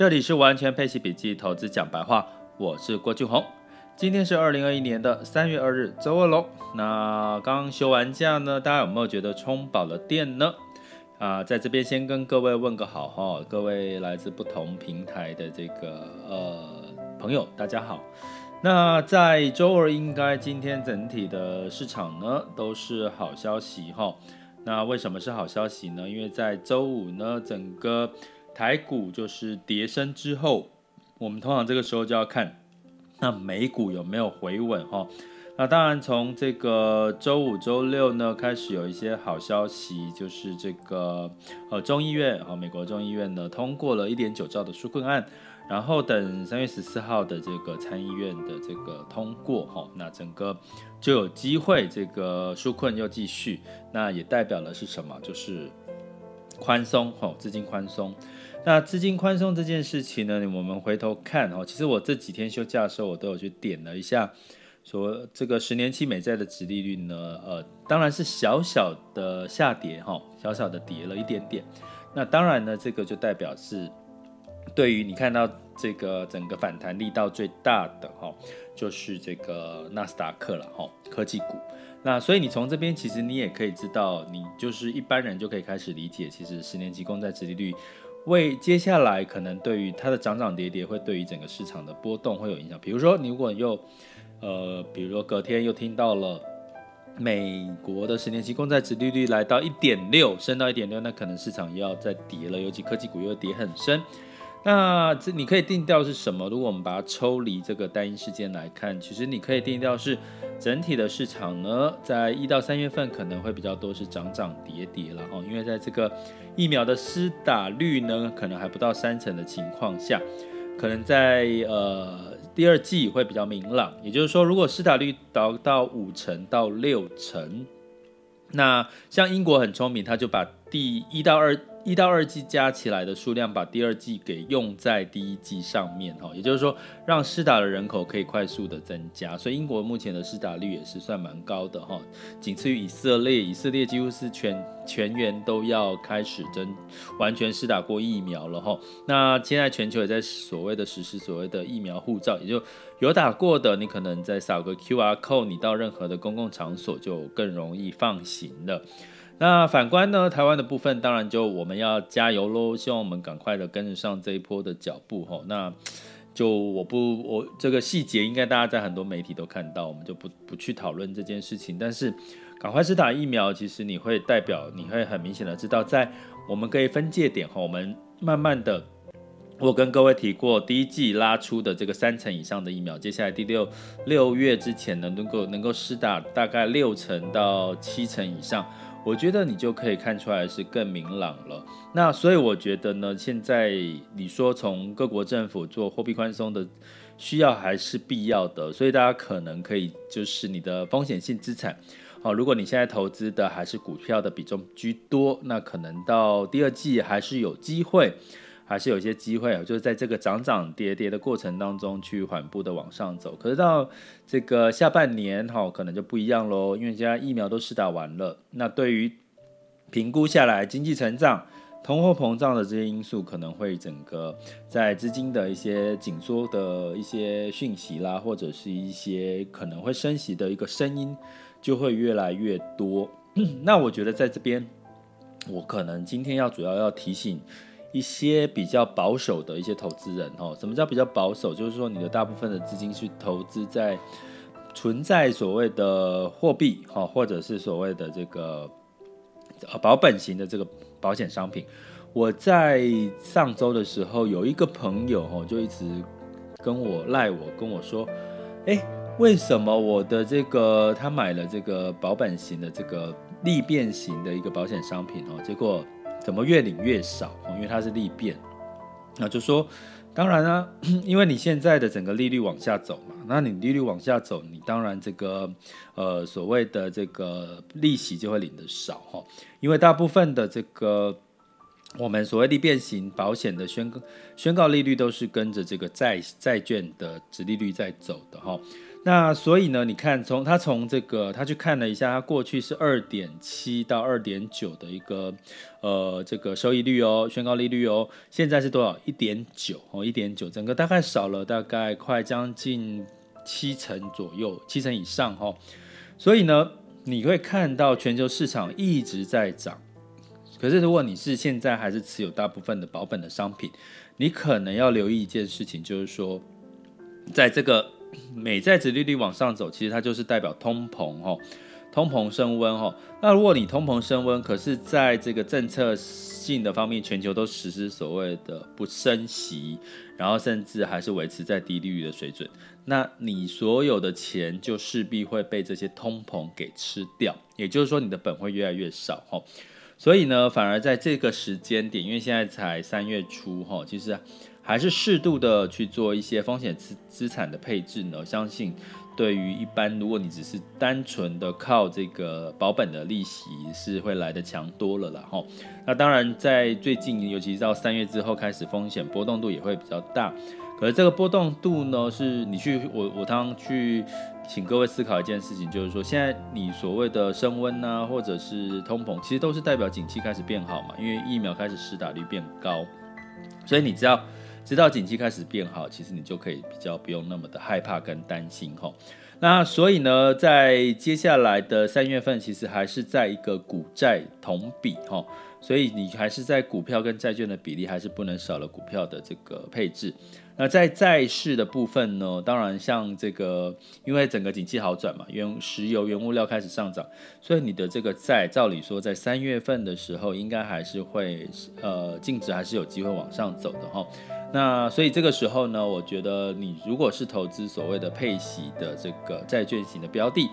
这里是完全配息笔记投资讲白话，我是郭俊宏。今天是二零二一年的三月二日，周二喽。那刚休完假呢，大家有没有觉得充饱了电呢？啊，在这边先跟各位问个好哈，各位来自不同平台的这个呃朋友，大家好。那在周二，应该今天整体的市场呢都是好消息哈。那为什么是好消息呢？因为在周五呢，整个台股就是跌升之后，我们通常这个时候就要看。那美股有没有回稳哈？那当然，从这个周五、周六呢开始有一些好消息，就是这个呃众议院和美国众议院呢通过了一点九兆的纾困案，然后等三月十四号的这个参议院的这个通过哈，那整个就有机会这个纾困又继续，那也代表了是什么？就是宽松哈，资金宽松。那资金宽松这件事情呢，我们回头看哦，其实我这几天休假的时候，我都有去点了一下，说这个十年期美债的殖利率呢，呃，当然是小小的下跌哈，小小的跌了一点点。那当然呢，这个就代表是对于你看到这个整个反弹力道最大的哈，就是这个纳斯达克了哈，科技股。那所以你从这边其实你也可以知道，你就是一般人就可以开始理解，其实十年期公债殖利率。为接下来可能对于它的涨涨跌跌，会对于整个市场的波动会有影响。比如说，你如果又，呃，比如说隔天又听到了美国的十年期公债殖利率来到一点六，升到一点六，那可能市场又要再跌了，尤其科技股又跌很深。那这你可以定调是什么？如果我们把它抽离这个单一事件来看，其实你可以定调是整体的市场呢，在一到三月份可能会比较多是涨涨跌跌了哦，因为在这个疫苗的施打率呢，可能还不到三成的情况下，可能在呃第二季会比较明朗。也就是说，如果施打率达到五成到六成，那像英国很聪明，他就把第一到二。一到二季加起来的数量，把第二季给用在第一季上面，哈，也就是说，让施打的人口可以快速的增加，所以英国目前的施打率也是算蛮高的，哈，仅次于以色列，以色列几乎是全全员都要开始真完全施打过疫苗了，哈，那现在全球也在所谓的实施所谓的疫苗护照，也就有打过的，你可能再扫个 QR code，你到任何的公共场所就更容易放行了。那反观呢，台湾的部分当然就我们要加油喽，希望我们赶快的跟上这一波的脚步吼。那就我不我这个细节应该大家在很多媒体都看到，我们就不不去讨论这件事情。但是赶快施打疫苗，其实你会代表你会很明显的知道，在我们可以分界点吼，我们慢慢的，我跟各位提过，第一季拉出的这个三成以上的疫苗，接下来第六六月之前呢，能够能够施打大概六成到七成以上。我觉得你就可以看出来是更明朗了。那所以我觉得呢，现在你说从各国政府做货币宽松的需要还是必要的，所以大家可能可以就是你的风险性资产，好，如果你现在投资的还是股票的比重居多，那可能到第二季还是有机会。还是有一些机会啊，就是在这个涨涨跌跌的过程当中去缓步的往上走。可是到这个下半年哈，可能就不一样喽，因为现在疫苗都试打完了。那对于评估下来经济成长、通货膨胀的这些因素，可能会整个在资金的一些紧缩的一些讯息啦，或者是一些可能会升息的一个声音，就会越来越多。那我觉得在这边，我可能今天要主要要提醒。一些比较保守的一些投资人，哦，什么叫比较保守？就是说你的大部分的资金去投资在存在所谓的货币，哈，或者是所谓的这个呃保本型的这个保险商品。我在上周的时候有一个朋友，哦，就一直跟我赖我，跟我说，哎，为什么我的这个他买了这个保本型的这个利变型的一个保险商品，哦，结果。怎么越领越少？因为它是利变，那就说，当然啊，因为你现在的整个利率往下走嘛，那你利率往下走，你当然这个呃所谓的这个利息就会领得少哈，因为大部分的这个我们所谓利变型保险的宣告宣告利率都是跟着这个债债券的殖利率在走的哈，那所以呢，你看从他从这个他去看了一下，他过去是二点七到二点九的一个呃这个收益率哦，宣告利率哦，现在是多少？一点九哦，一点九，整个大概少了大概快将近七成左右，七成以上哦。所以呢，你会看到全球市场一直在涨。可是如果你是现在还是持有大部分的保本的商品，你可能要留意一件事情，就是说，在这个。美债值利率往上走，其实它就是代表通膨哈，通膨升温哈。那如果你通膨升温，可是在这个政策性的方面，全球都实施所谓的不升息，然后甚至还是维持在低利率的水准，那你所有的钱就势必会被这些通膨给吃掉，也就是说你的本会越来越少哈。所以呢，反而在这个时间点，因为现在才三月初哈，其实。还是适度的去做一些风险资资产的配置呢？相信对于一般，如果你只是单纯的靠这个保本的利息，是会来得强多了啦。哈。那当然，在最近，尤其是到三月之后，开始风险波动度也会比较大。可是这个波动度呢，是你去我我常常去请各位思考一件事情，就是说，现在你所谓的升温啊，或者是通膨，其实都是代表景气开始变好嘛，因为疫苗开始施打率变高，所以你知道。直到景气开始变好，其实你就可以比较不用那么的害怕跟担心吼。那所以呢，在接下来的三月份，其实还是在一个股债同比吼，所以你还是在股票跟债券的比例还是不能少了股票的这个配置。那在债市的部分呢，当然像这个，因为整个景气好转嘛，原石油原物料开始上涨，所以你的这个债，照理说在三月份的时候，应该还是会呃净值还是有机会往上走的哈。那所以这个时候呢，我觉得你如果是投资所谓的配息的这个债券型的标的，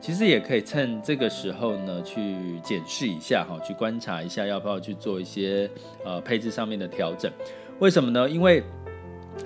其实也可以趁这个时候呢去检视一下哈，去观察一下要不要去做一些呃配置上面的调整。为什么呢？因为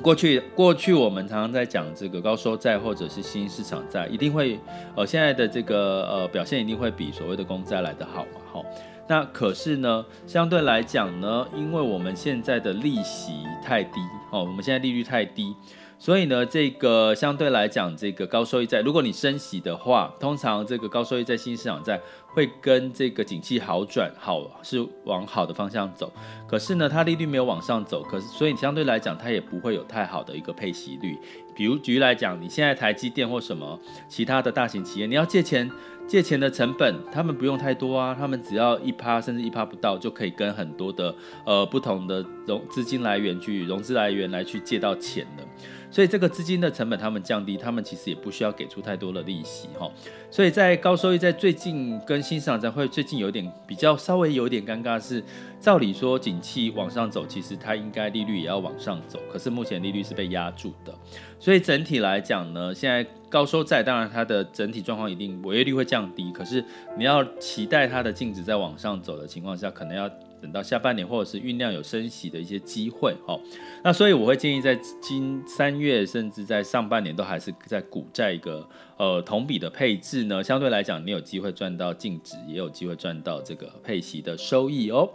过去过去我们常常在讲这个高收债或者是新兴市场债，一定会呃现在的这个呃表现一定会比所谓的公债来得好嘛，哈。那可是呢，相对来讲呢，因为我们现在的利息太低，哦，我们现在利率太低。所以呢，这个相对来讲，这个高收益债，如果你升息的话，通常这个高收益债、新市场债会跟这个景气好转好是往好的方向走。可是呢，它利率没有往上走，可是所以相对来讲，它也不会有太好的一个配息率。比如举例来讲，你现在台积电或什么其他的大型企业，你要借钱，借钱的成本他们不用太多啊，他们只要一趴甚至一趴不到，就可以跟很多的呃不同的融资金来源去融资来源来去借到钱的。所以这个资金的成本他们降低，他们其实也不需要给出太多的利息哈。所以在高收益在最近跟新市场债会最近有点比较稍微有点尴尬是，照理说景气往上走，其实它应该利率也要往上走，可是目前利率是被压住的。所以整体来讲呢，现在高收债当然它的整体状况一定违约率会降低，可是你要期待它的净值在往上走的情况下，可能要。等到下半年，或者是酝酿有升息的一些机会，哦，那所以我会建议在今三月，甚至在上半年都还是在股债一个呃同比的配置呢，相对来讲，你有机会赚到净值，也有机会赚到这个配息的收益哦。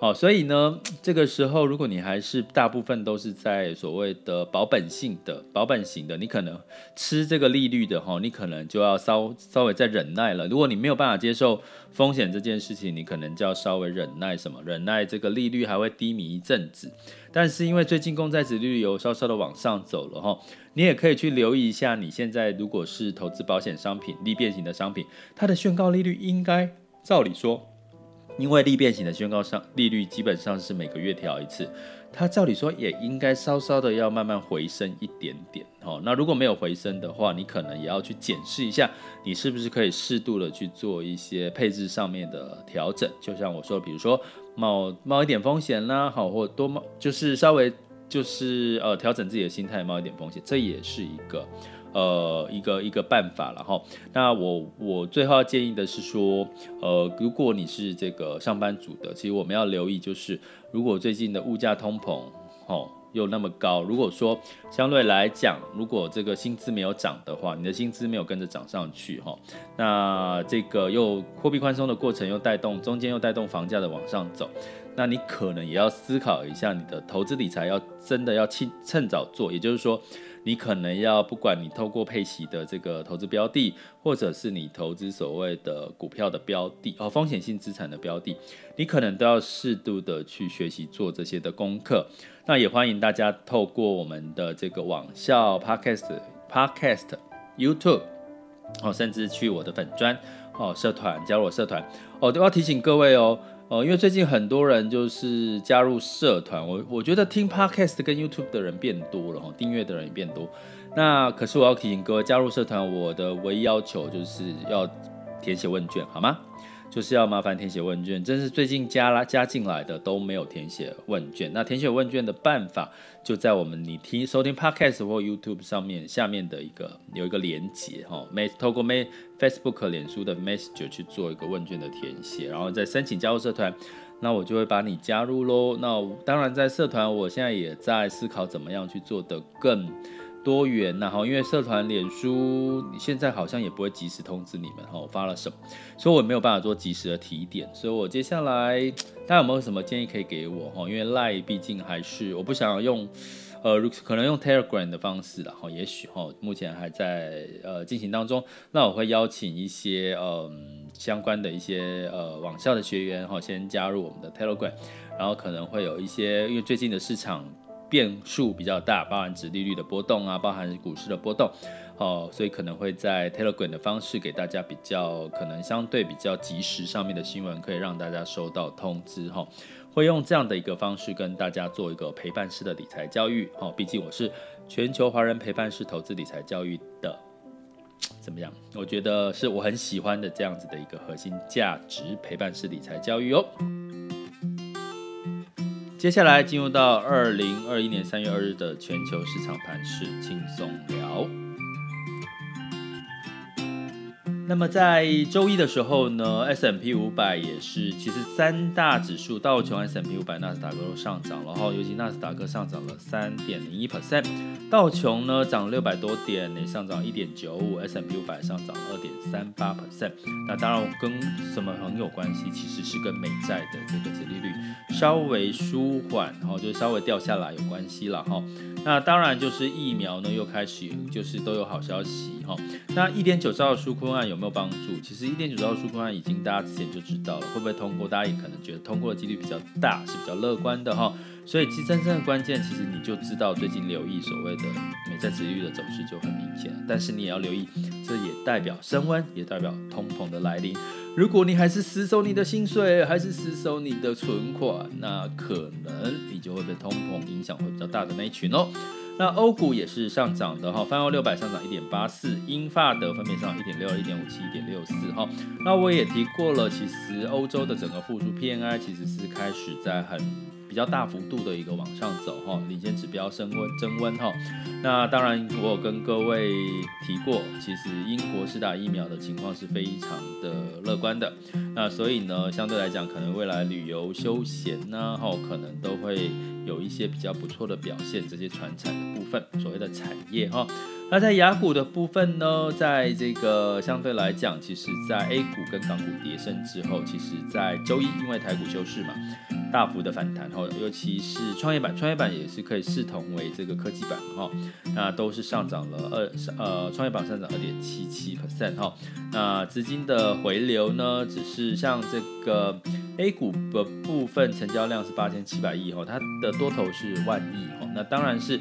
好，所以呢，这个时候如果你还是大部分都是在所谓的保本性的保本型的，你可能吃这个利率的哈，你可能就要稍稍微再忍耐了。如果你没有办法接受风险这件事情，你可能就要稍微忍耐什么？忍耐这个利率还会低迷一阵子。但是因为最近公债殖利率有稍稍的往上走了哈，你也可以去留意一下，你现在如果是投资保险商品、利变型的商品，它的宣告利率应该照理说。因为利变型的宣告上利率基本上是每个月调一次，它照理说也应该稍稍的要慢慢回升一点点哦。那如果没有回升的话，你可能也要去检视一下，你是不是可以适度的去做一些配置上面的调整。就像我说，比如说冒冒一点风险啦，好，或多冒就是稍微就是呃调整自己的心态，冒一点风险，这也是一个。呃，一个一个办法了哈。那我我最后要建议的是说，呃，如果你是这个上班族的，其实我们要留意，就是如果最近的物价通膨哦又那么高，如果说相对来讲，如果这个薪资没有涨的话，你的薪资没有跟着涨上去哈，那这个又货币宽松的过程又带动中间又带动房价的往上走。那你可能也要思考一下，你的投资理财要真的要趁趁早做，也就是说。你可能要不管你透过配息的这个投资标的，或者是你投资所谓的股票的标的哦，风险性资产的标的，你可能都要适度的去学习做这些的功课。那也欢迎大家透过我们的这个网校 Podcast、Podcast、YouTube 哦，甚至去我的粉专哦社团加入我社团哦，都要提醒各位哦。哦，因为最近很多人就是加入社团，我我觉得听 Podcast 跟 YouTube 的人变多了哈，订阅的人也变多。那可是我要提醒各位，加入社团，我的唯一要求就是要填写问卷，好吗？就是要麻烦填写问卷，真是最近加啦加进来的都没有填写问卷。那填写问卷的办法就在我们你听收听 Podcast 或 YouTube 上面下面的一个有一个连接哈，每透过每 Facebook 脸书的 message 去做一个问卷的填写，然后再申请加入社团，那我就会把你加入喽。那当然在社团，我现在也在思考怎么样去做得更。多元呐哈，因为社团脸书现在好像也不会及时通知你们哈，我发了什么，所以我没有办法做及时的提点，所以我接下来大家有没有什么建议可以给我哈？因为 Line 毕竟还是我不想要用，呃，可能用 Telegram 的方式了哈，也许哈，目前还在呃进行当中，那我会邀请一些嗯相关的一些呃网校的学员哈，先加入我们的 Telegram，然后可能会有一些因为最近的市场。变数比较大，包含指利率的波动啊，包含股市的波动，哦，所以可能会在 Telegram 的方式给大家比较可能相对比较及时上面的新闻，可以让大家收到通知哈。会用这样的一个方式跟大家做一个陪伴式的理财教育，哦，毕竟我是全球华人陪伴式投资理财教育的，怎么样？我觉得是我很喜欢的这样子的一个核心价值，陪伴式理财教育哦。接下来进入到二零二一年三月二日的全球市场盘势轻松聊。那么在周一的时候呢，S M P 五百也是，其实三大指数道琼、S M P 五百、纳斯达克都上涨了哈，尤其纳斯达克上涨了三点零一 percent，道琼呢涨了六百多点，也上涨一点九五，S M P 五百上涨了二点三八 percent。那当然跟什么很有关系，其实是跟美债的这个殖利率稍微舒缓，然后就稍微掉下来有关系了哈。那当然就是疫苗呢又开始就是都有好消息哈。那一点九兆的纾困案有有没有帮助？其实一点九兆的纾困案已经大家之前就知道了，会不会通过？大家也可能觉得通过的几率比较大，是比较乐观的哈。所以其实真正的关键，其实你就知道最近留意所谓的美债殖利率的走势就很明显。但是你也要留意，这也代表升温，也代表通膨的来临。如果你还是死守你的薪水，还是死守你的存款，那可能你就会被通膨影响会比较大的那一群哦。那欧股也是上涨的哈，泛欧六百上涨一点八四，英法德分别上涨一点六二、一点五七、一点六四哈。那我也提过了，其实欧洲的整个复苏 PNI 其实是开始在很比较大幅度的一个往上走哈，领先指标升温增温哈。那当然我有跟各位提过，其实英国施打疫苗的情况是非常的乐观的。那所以呢，相对来讲，可能未来旅游休闲呢，哈，可能都会。有一些比较不错的表现，这些传产的部分，所谓的产业哈。那在雅股的部分呢，在这个相对来讲，其实，在 A 股跟港股跌升之后，其实，在周一因为台股休市嘛，大幅的反弹哈，尤其是创业板，创业板也是可以视同为这个科技板哈，那都是上涨了二呃，创业板上涨二点七七 percent 哈。那资金的回流呢，只是像这个 A 股的部分成交量是八千七百亿哈，它的多头是万亿哈，那当然是。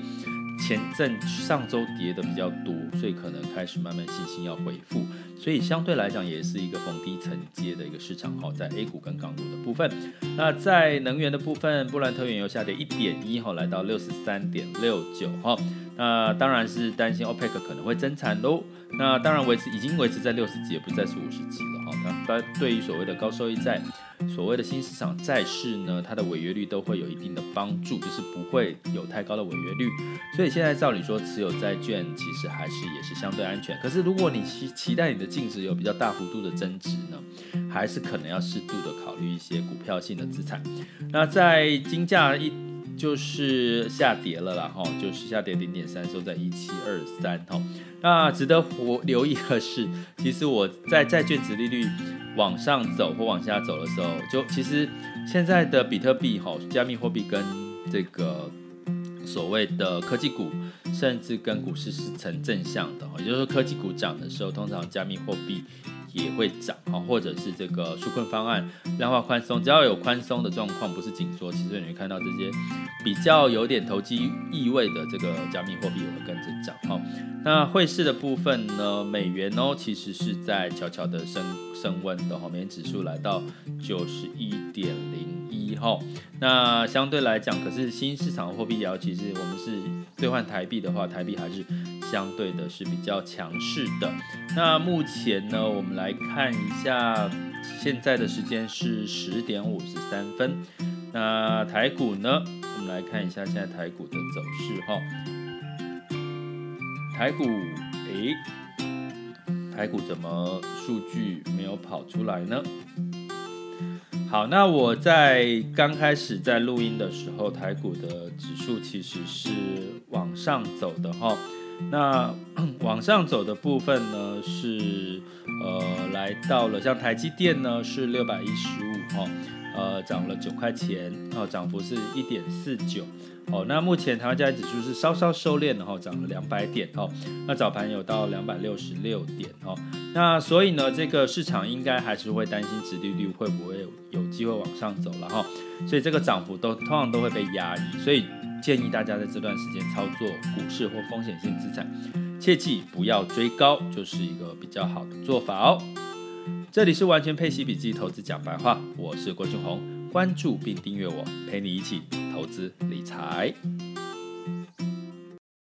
前阵上周跌的比较多，所以可能开始慢慢信心要恢复，所以相对来讲也是一个逢低承接的一个市场哈，在 A 股跟港股的部分。那在能源的部分，布兰特原油下跌一点一哈，来到六十三点六九哈。那当然是担心 OPEC 可能会增产喽。那当然维持已经维持在六十几，也不再是五十几了哈。那对于所谓的高收益债。所谓的新市场债市呢，它的违约率都会有一定的帮助，就是不会有太高的违约率。所以现在照理说，持有债券其实还是也是相对安全。可是如果你期期待你的净值有比较大幅度的增值呢，还是可能要适度的考虑一些股票性的资产。那在金价一就是下跌了啦，哈，就是下跌零点三，收在一七二三，哈。那值得我留意的是，其实我在债券殖利率往上走或往下走的时候，就其实现在的比特币哈，加密货币跟这个所谓的科技股，甚至跟股市是成正向的，也就是说科技股涨的时候，通常加密货币。也会涨哈，或者是这个纾困方案量化宽松，只要有宽松的状况，不是紧缩，其实你会看到这些比较有点投机意味的这个加密货币也会跟着涨哈。那汇市的部分呢，美元哦，其实是在悄悄的升升温的哈，美元指数来到九十一点零一哈。那相对来讲，可是新市场货币也要，其实我们是兑换台币的话，台币还是。相对的是比较强势的。那目前呢，我们来看一下，现在的时间是十点五十三分。那台股呢，我们来看一下现在台股的走势哈。台股，诶，台股怎么数据没有跑出来呢？好，那我在刚开始在录音的时候，台股的指数其实是往上走的哈。那 往上走的部分呢，是呃来到了像台积电呢是六百一十五哈，呃涨了九块钱哦，涨幅是一点四九哦。那目前台湾加权指数是稍稍收敛的哈，涨了两百点哦。那早盘有到两百六十六点哦。那所以呢，这个市场应该还是会担心殖利率会不会有有机会往上走了哈。所以这个涨幅都通常都会被压抑，所以。建议大家在这段时间操作股市或风险性资产，切记不要追高，就是一个比较好的做法哦。这里是完全配息笔记投资讲白话，我是郭俊宏，关注并订阅我，陪你一起投资理财。